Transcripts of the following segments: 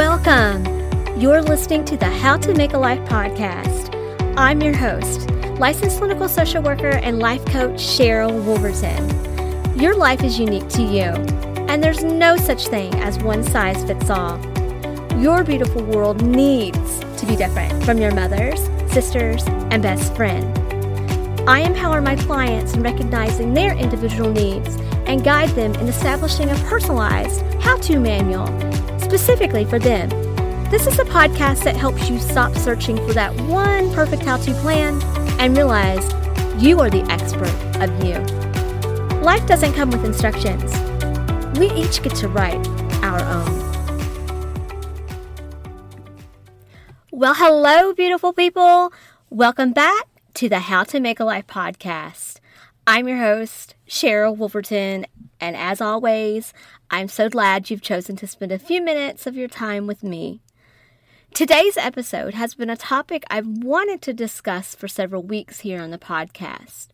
Welcome. You're listening to the How to Make a Life podcast. I'm your host, licensed clinical social worker and life coach Sheryl Wolverton. Your life is unique to you, and there's no such thing as one size fits all. Your beautiful world needs to be different from your mother's, sister's, and best friend. I empower my clients in recognizing their individual needs and guide them in establishing a personalized how to manual specifically for them. This is a podcast that helps you stop searching for that one perfect how to plan and realize you are the expert of you. Life doesn't come with instructions, we each get to write our own. Well, hello, beautiful people. Welcome back to the How to Make a Life podcast. I'm your host, Sheryl Wolverton, and as always, I'm so glad you've chosen to spend a few minutes of your time with me. Today's episode has been a topic I've wanted to discuss for several weeks here on the podcast.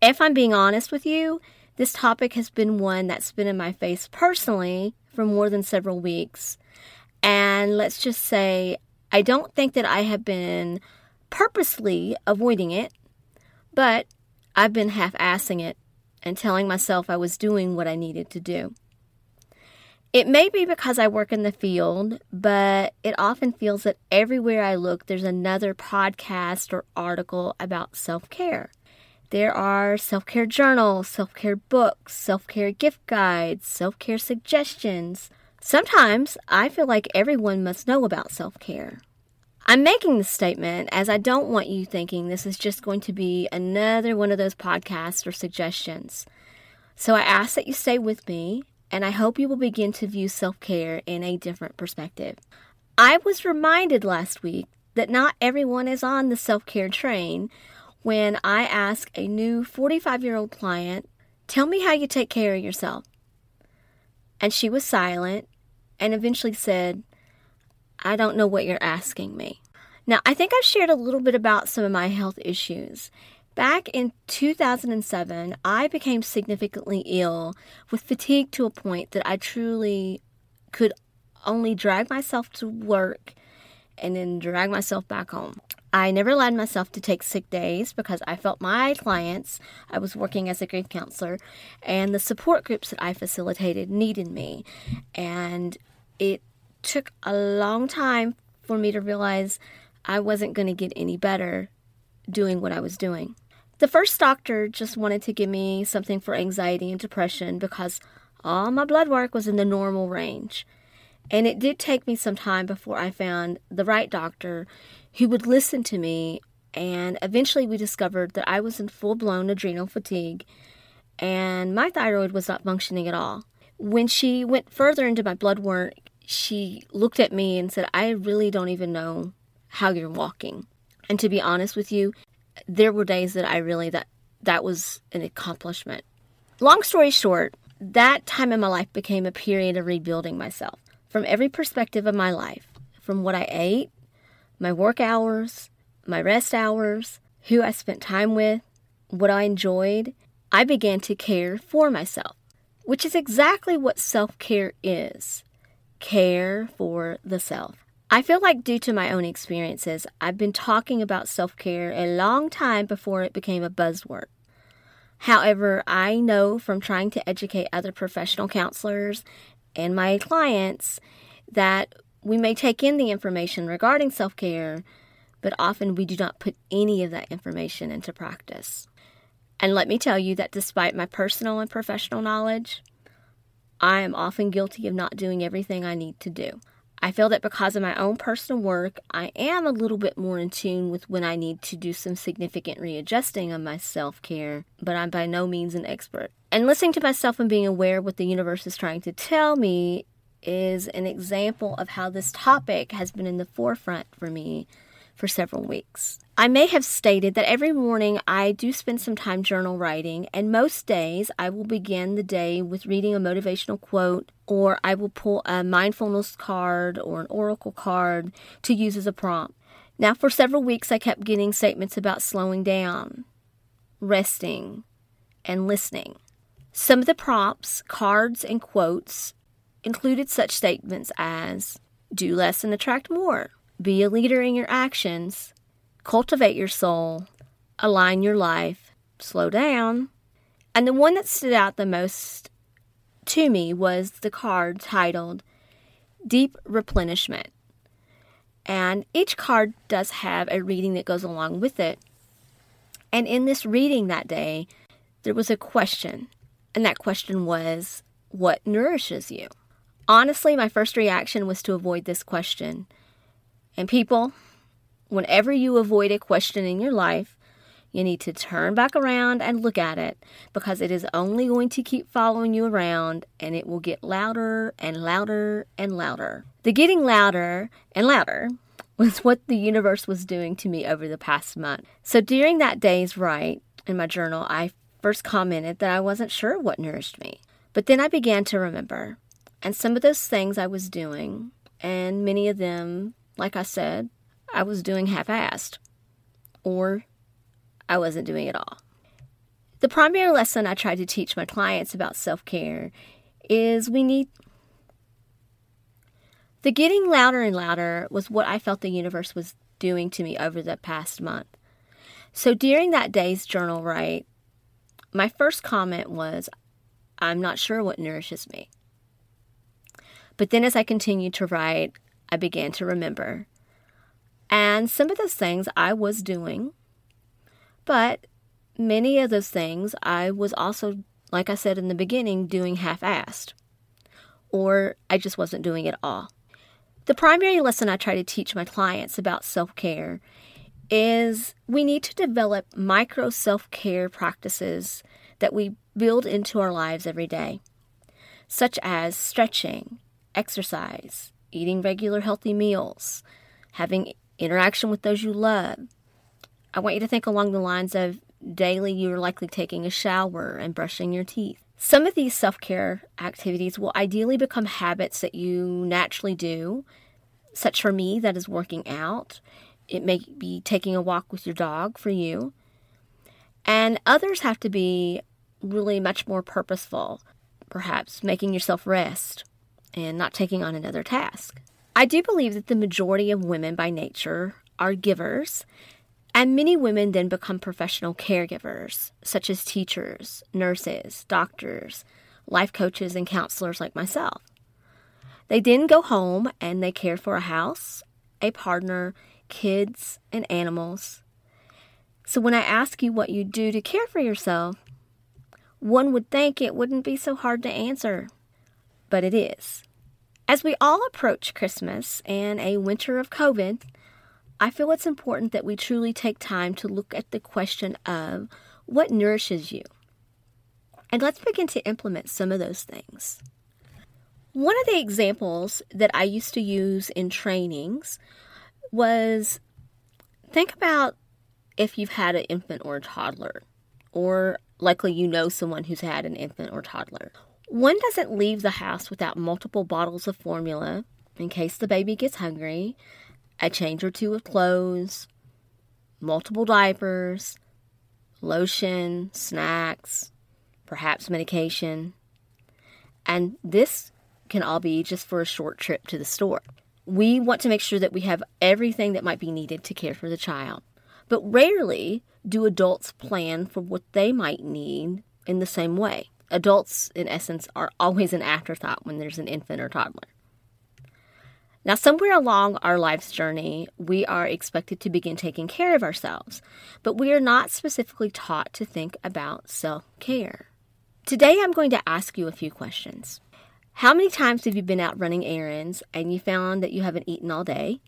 If I'm being honest with you, this topic has been one that's been in my face personally for more than several weeks. And let's just say, I don't think that I have been purposely avoiding it, but I've been half assing it and telling myself I was doing what I needed to do. It may be because I work in the field, but it often feels that everywhere I look, there's another podcast or article about self care. There are self care journals, self care books, self care gift guides, self care suggestions. Sometimes I feel like everyone must know about self care. I'm making this statement as I don't want you thinking this is just going to be another one of those podcasts or suggestions. So I ask that you stay with me and I hope you will begin to view self care in a different perspective. I was reminded last week that not everyone is on the self care train when I asked a new 45 year old client, Tell me how you take care of yourself. And she was silent and eventually said, I don't know what you're asking me. Now, I think I've shared a little bit about some of my health issues, Back in 2007, I became significantly ill with fatigue to a point that I truly could only drag myself to work and then drag myself back home. I never allowed myself to take sick days because I felt my clients, I was working as a grief counselor, and the support groups that I facilitated needed me. And it took a long time for me to realize I wasn't going to get any better doing what I was doing. The first doctor just wanted to give me something for anxiety and depression because all my blood work was in the normal range. And it did take me some time before I found the right doctor who would listen to me. And eventually, we discovered that I was in full blown adrenal fatigue and my thyroid was not functioning at all. When she went further into my blood work, she looked at me and said, I really don't even know how you're walking. And to be honest with you, there were days that I really that that was an accomplishment. Long story short, that time in my life became a period of rebuilding myself from every perspective of my life, from what I ate, my work hours, my rest hours, who I spent time with, what I enjoyed. I began to care for myself, which is exactly what self care is care for the self. I feel like, due to my own experiences, I've been talking about self care a long time before it became a buzzword. However, I know from trying to educate other professional counselors and my clients that we may take in the information regarding self care, but often we do not put any of that information into practice. And let me tell you that despite my personal and professional knowledge, I am often guilty of not doing everything I need to do. I feel that because of my own personal work, I am a little bit more in tune with when I need to do some significant readjusting of my self care, but I'm by no means an expert. And listening to myself and being aware of what the universe is trying to tell me is an example of how this topic has been in the forefront for me for several weeks. I may have stated that every morning I do spend some time journal writing, and most days I will begin the day with reading a motivational quote, or I will pull a mindfulness card or an oracle card to use as a prompt. Now, for several weeks, I kept getting statements about slowing down, resting, and listening. Some of the prompts, cards, and quotes included such statements as do less and attract more. Be a leader in your actions. Cultivate your soul. Align your life. Slow down. And the one that stood out the most to me was the card titled Deep Replenishment. And each card does have a reading that goes along with it. And in this reading that day, there was a question. And that question was, What nourishes you? Honestly, my first reaction was to avoid this question. And people, whenever you avoid a question in your life, you need to turn back around and look at it because it is only going to keep following you around and it will get louder and louder and louder. The getting louder and louder was what the universe was doing to me over the past month. So during that day's write in my journal, I first commented that I wasn't sure what nourished me. But then I began to remember. And some of those things I was doing, and many of them, like I said, I was doing half assed. Or I wasn't doing it all. The primary lesson I try to teach my clients about self care is we need. The getting louder and louder was what I felt the universe was doing to me over the past month. So during that day's journal write, my first comment was, I'm not sure what nourishes me. But then as I continued to write, I began to remember. And some of those things I was doing but many of those things I was also, like I said in the beginning, doing half assed. Or I just wasn't doing it all. The primary lesson I try to teach my clients about self care is we need to develop micro self care practices that we build into our lives every day, such as stretching, exercise, eating regular healthy meals, having interaction with those you love, I want you to think along the lines of daily you're likely taking a shower and brushing your teeth. Some of these self care activities will ideally become habits that you naturally do, such for me, that is working out. It may be taking a walk with your dog for you. And others have to be really much more purposeful, perhaps making yourself rest and not taking on another task. I do believe that the majority of women by nature are givers and many women then become professional caregivers, such as teachers, nurses, doctors, life coaches, and counselors like myself. They then go home and they care for a house, a partner, kids, and animals. So when I ask you what you do to care for yourself, one would think it wouldn't be so hard to answer, but it is. As we all approach Christmas and a winter of COVID, I feel it's important that we truly take time to look at the question of what nourishes you. And let's begin to implement some of those things. One of the examples that I used to use in trainings was think about if you've had an infant or a toddler, or likely you know someone who's had an infant or toddler. One doesn't leave the house without multiple bottles of formula in case the baby gets hungry, a change or two of clothes, multiple diapers, lotion, snacks, perhaps medication. And this can all be just for a short trip to the store. We want to make sure that we have everything that might be needed to care for the child. But rarely do adults plan for what they might need in the same way. Adults, in essence, are always an afterthought when there's an infant or toddler. Now, somewhere along our life's journey, we are expected to begin taking care of ourselves, but we are not specifically taught to think about self care. Today, I'm going to ask you a few questions. How many times have you been out running errands and you found that you haven't eaten all day,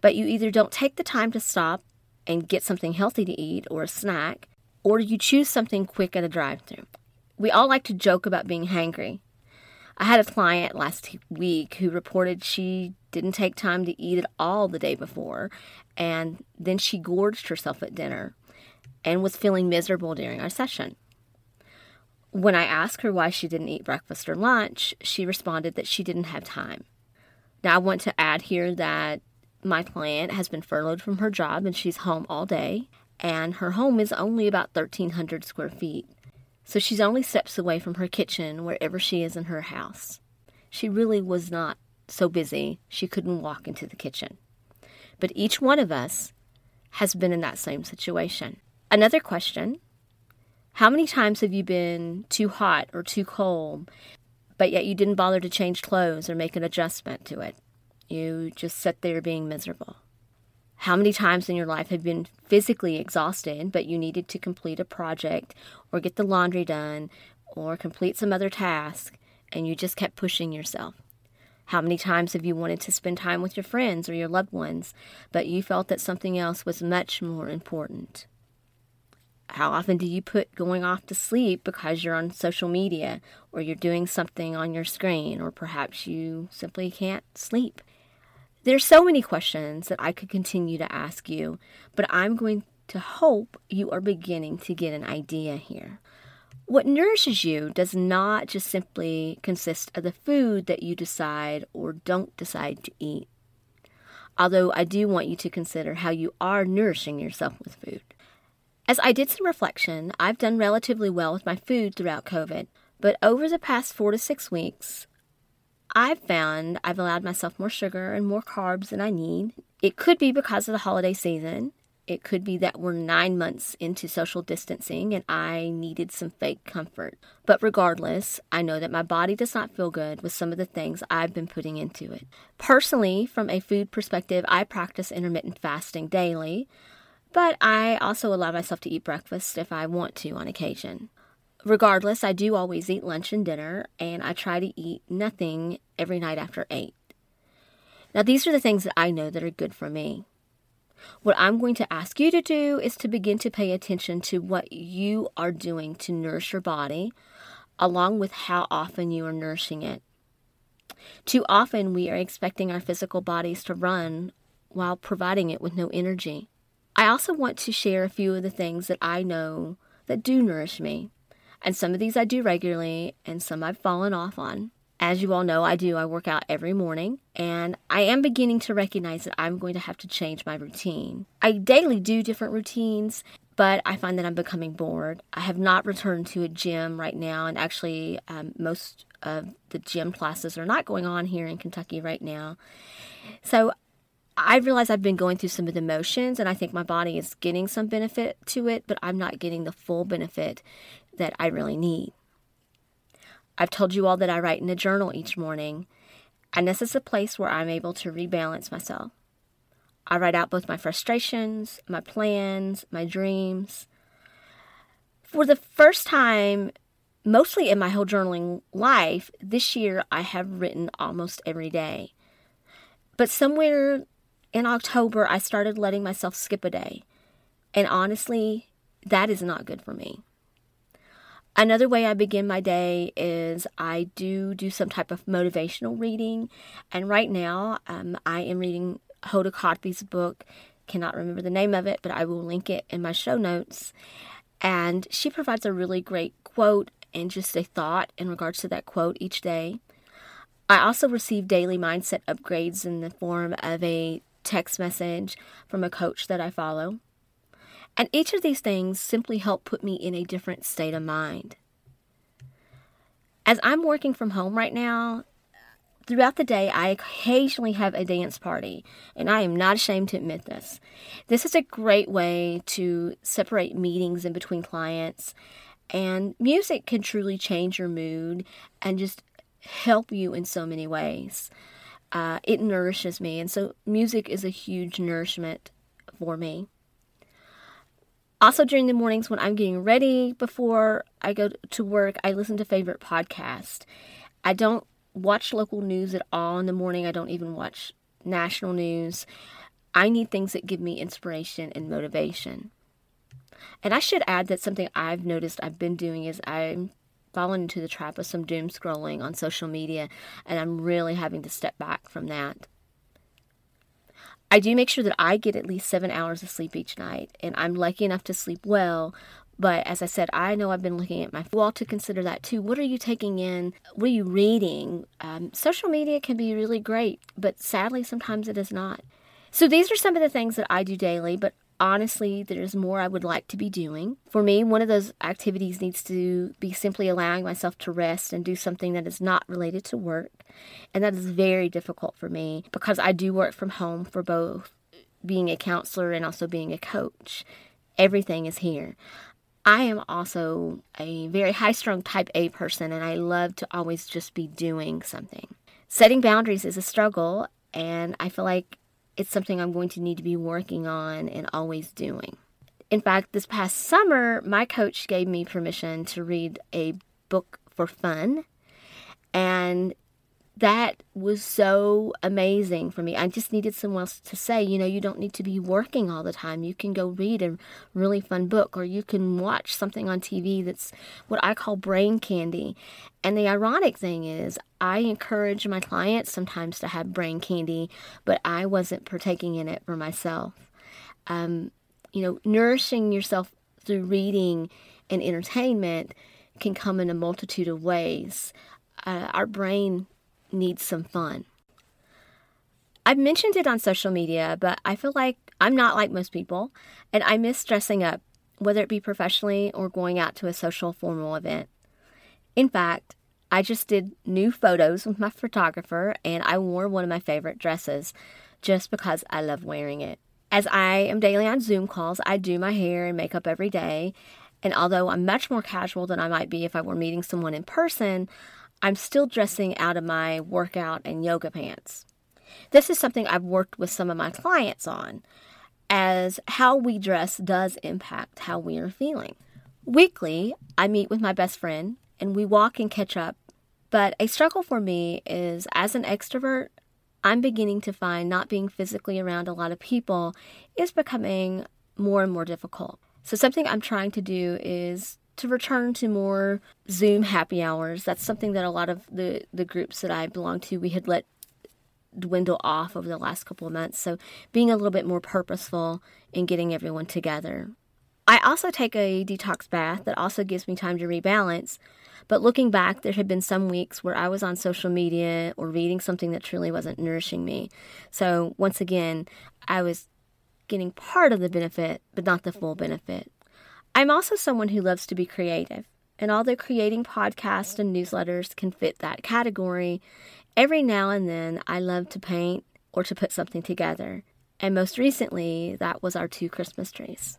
but you either don't take the time to stop and get something healthy to eat or a snack, or you choose something quick at a drive through? We all like to joke about being hangry, I had a client last week who reported she didn't take time to eat at all the day before, and then she gorged herself at dinner and was feeling miserable during our session. When I asked her why she didn't eat breakfast or lunch, she responded that she didn't have time. Now, I want to add here that my client has been furloughed from her job and she's home all day, and her home is only about 1,300 square feet so she's only steps away from her kitchen wherever she is in her house. She really was not so busy she couldn't walk into the kitchen. But each one of us has been in that same situation. Another question How many times have you been too hot or too cold, but yet you didn't bother to change clothes or make an adjustment to it? You just sat there being miserable. How many times in your life have been physically exhausted, but you needed to complete a project or get the laundry done or complete some other task, and you just kept pushing yourself? How many times have you wanted to spend time with your friends or your loved ones, but you felt that something else was much more important? How often do you put going off to sleep because you're on social media or you're doing something on your screen, or perhaps you simply can't sleep? There's so many questions that I could continue to ask you, but I'm going to hope you are beginning to get an idea here. What nourishes you does not just simply consist of the food that you decide or don't decide to eat. Although I do want you to consider how you are nourishing yourself with food. As I did some reflection, I've done relatively well with my food throughout COVID, but over the past four to six weeks, I've found I've allowed myself more sugar and more carbs than I need. It could be because of the holiday season. It could be that we're nine months into social distancing and I needed some fake comfort. But regardless, I know that my body does not feel good with some of the things I've been putting into it. Personally, from a food perspective, I practice intermittent fasting daily, but I also allow myself to eat breakfast if I want to on occasion. Regardless, I do always eat lunch and dinner, and I try to eat nothing every night after 8. Now, these are the things that I know that are good for me. What I'm going to ask you to do is to begin to pay attention to what you are doing to nourish your body, along with how often you are nourishing it. Too often, we are expecting our physical bodies to run while providing it with no energy. I also want to share a few of the things that I know that do nourish me. And some of these I do regularly, and some I've fallen off on. As you all know, I do. I work out every morning, and I am beginning to recognize that I'm going to have to change my routine. I daily do different routines, but I find that I'm becoming bored. I have not returned to a gym right now, and actually, um, most of the gym classes are not going on here in Kentucky right now. So I realize I've been going through some of the motions, and I think my body is getting some benefit to it, but I'm not getting the full benefit that I really need. I've told you all that I write in a journal each morning, and this is a place where I'm able to rebalance myself. I write out both my frustrations, my plans, my dreams. For the first time, mostly in my whole journaling life, this year I have written almost every day. But somewhere in October, I started letting myself skip a day. And honestly, that is not good for me. Another way I begin my day is I do do some type of motivational reading. And right now, um, I am reading Hoda Kotb's book. Cannot remember the name of it, but I will link it in my show notes. And she provides a really great quote and just a thought in regards to that quote each day. I also receive daily mindset upgrades in the form of a text message from a coach that I follow. And each of these things simply help put me in a different state of mind. As I'm working from home right now, throughout the day, I occasionally have a dance party, and I am not ashamed to admit this. This is a great way to separate meetings in between clients, and music can truly change your mood and just help you in so many ways. Uh, it nourishes me, and so music is a huge nourishment for me. Also, during the mornings when I'm getting ready before I go to work, I listen to favorite podcast. I don't watch local news at all in the morning. I don't even watch national news. I need things that give me inspiration and motivation. And I should add that something I've noticed I've been doing is I'm fallen into the trap of some doom scrolling on social media, and I'm really having to step back from that. I do make sure that I get at least seven hours of sleep each night, and I'm lucky enough to sleep well. But as I said, I know I've been looking at my wall to consider that too. What are you taking in? What are you reading? Um, social media can be really great, but sadly, sometimes it is not. So these are some of the things that I do daily, but honestly, there's more I would like to be doing. For me, one of those activities needs to be simply allowing myself to rest and do something that is not related to work. And that is very difficult for me because I do work from home for both being a counselor and also being a coach. Everything is here. I am also a very high strung type A person and I love to always just be doing something. Setting boundaries is a struggle, and I feel like it's something I'm going to need to be working on and always doing. In fact, this past summer, my coach gave me permission to read a book for fun, and that was so amazing for me. I just needed someone else to say, you know, you don't need to be working all the time. You can go read a really fun book or you can watch something on TV that's what I call brain candy. And the ironic thing is, I encourage my clients sometimes to have brain candy, but I wasn't partaking in it for myself. Um, you know, nourishing yourself through reading and entertainment can come in a multitude of ways. Uh, our brain needs some fun. I've mentioned it on social media, but I feel like I'm not like most people, and I miss dressing up, whether it be professionally or going out to a social formal event. In fact, I just did new photos with my photographer, and I wore one of my favorite dresses just because I love wearing it. As I am daily on Zoom calls, I do my hair and makeup every day, and although I'm much more casual than I might be if I were meeting someone in person, I'm still dressing out of my workout and yoga pants. This is something I've worked with some of my clients on, as how we dress does impact how we are feeling. Weekly, I meet with my best friend and we walk and catch up. But a struggle for me is as an extrovert, I'm beginning to find not being physically around a lot of people is becoming more and more difficult. So, something I'm trying to do is to return to more Zoom happy hours. That's something that a lot of the, the groups that I belong to, we had let dwindle off over the last couple of months. So being a little bit more purposeful in getting everyone together. I also take a detox bath that also gives me time to rebalance. But looking back, there had been some weeks where I was on social media or reading something that truly wasn't nourishing me. So once again, I was getting part of the benefit, but not the full benefit. I'm also someone who loves to be creative, and although creating podcasts and newsletters can fit that category, every now and then I love to paint or to put something together. And most recently, that was our two Christmas trees.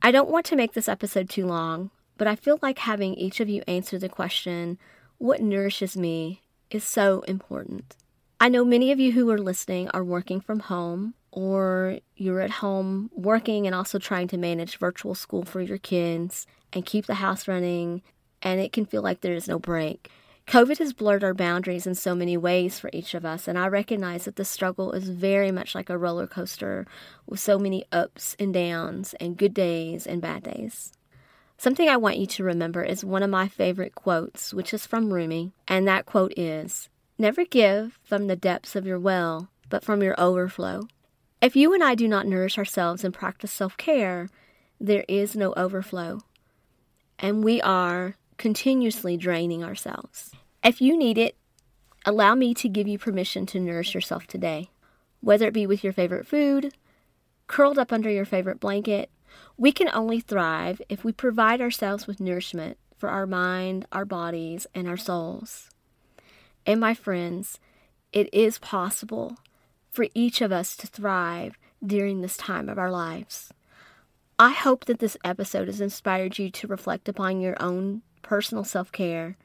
I don't want to make this episode too long, but I feel like having each of you answer the question, What nourishes me, is so important. I know many of you who are listening are working from home or you're at home working and also trying to manage virtual school for your kids and keep the house running, and it can feel like there is no break. COVID has blurred our boundaries in so many ways for each of us, and I recognize that the struggle is very much like a roller coaster with so many ups and downs, and good days and bad days. Something I want you to remember is one of my favorite quotes, which is from Rumi, and that quote is Never give from the depths of your well, but from your overflow. If you and I do not nourish ourselves and practice self care, there is no overflow. And we are continuously draining ourselves. If you need it, allow me to give you permission to nourish yourself today. Whether it be with your favorite food, curled up under your favorite blanket, we can only thrive if we provide ourselves with nourishment for our mind, our bodies, and our souls. And my friends, it is possible for each of us to thrive during this time of our lives. I hope that this episode has inspired you to reflect upon your own personal self care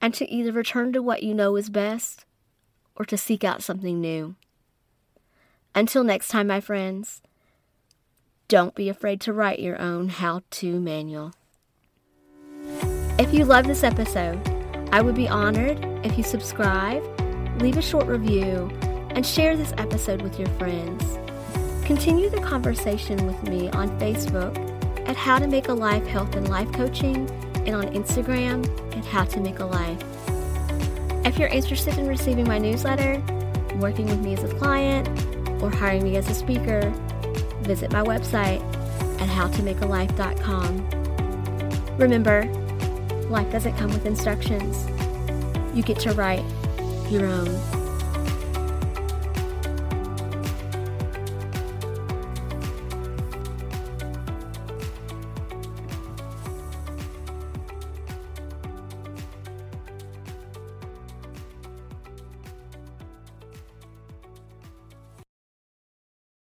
and to either return to what you know is best or to seek out something new. Until next time, my friends, don't be afraid to write your own how to manual. If you love this episode, I would be honored if you subscribe, leave a short review, and share this episode with your friends. Continue the conversation with me on Facebook at How to Make a Life Health and Life Coaching and on Instagram at How to Make a Life. If you're interested in receiving my newsletter, working with me as a client, or hiring me as a speaker, visit my website at howtomakealife.com. Remember, life doesn't come with instructions. You get to write your own.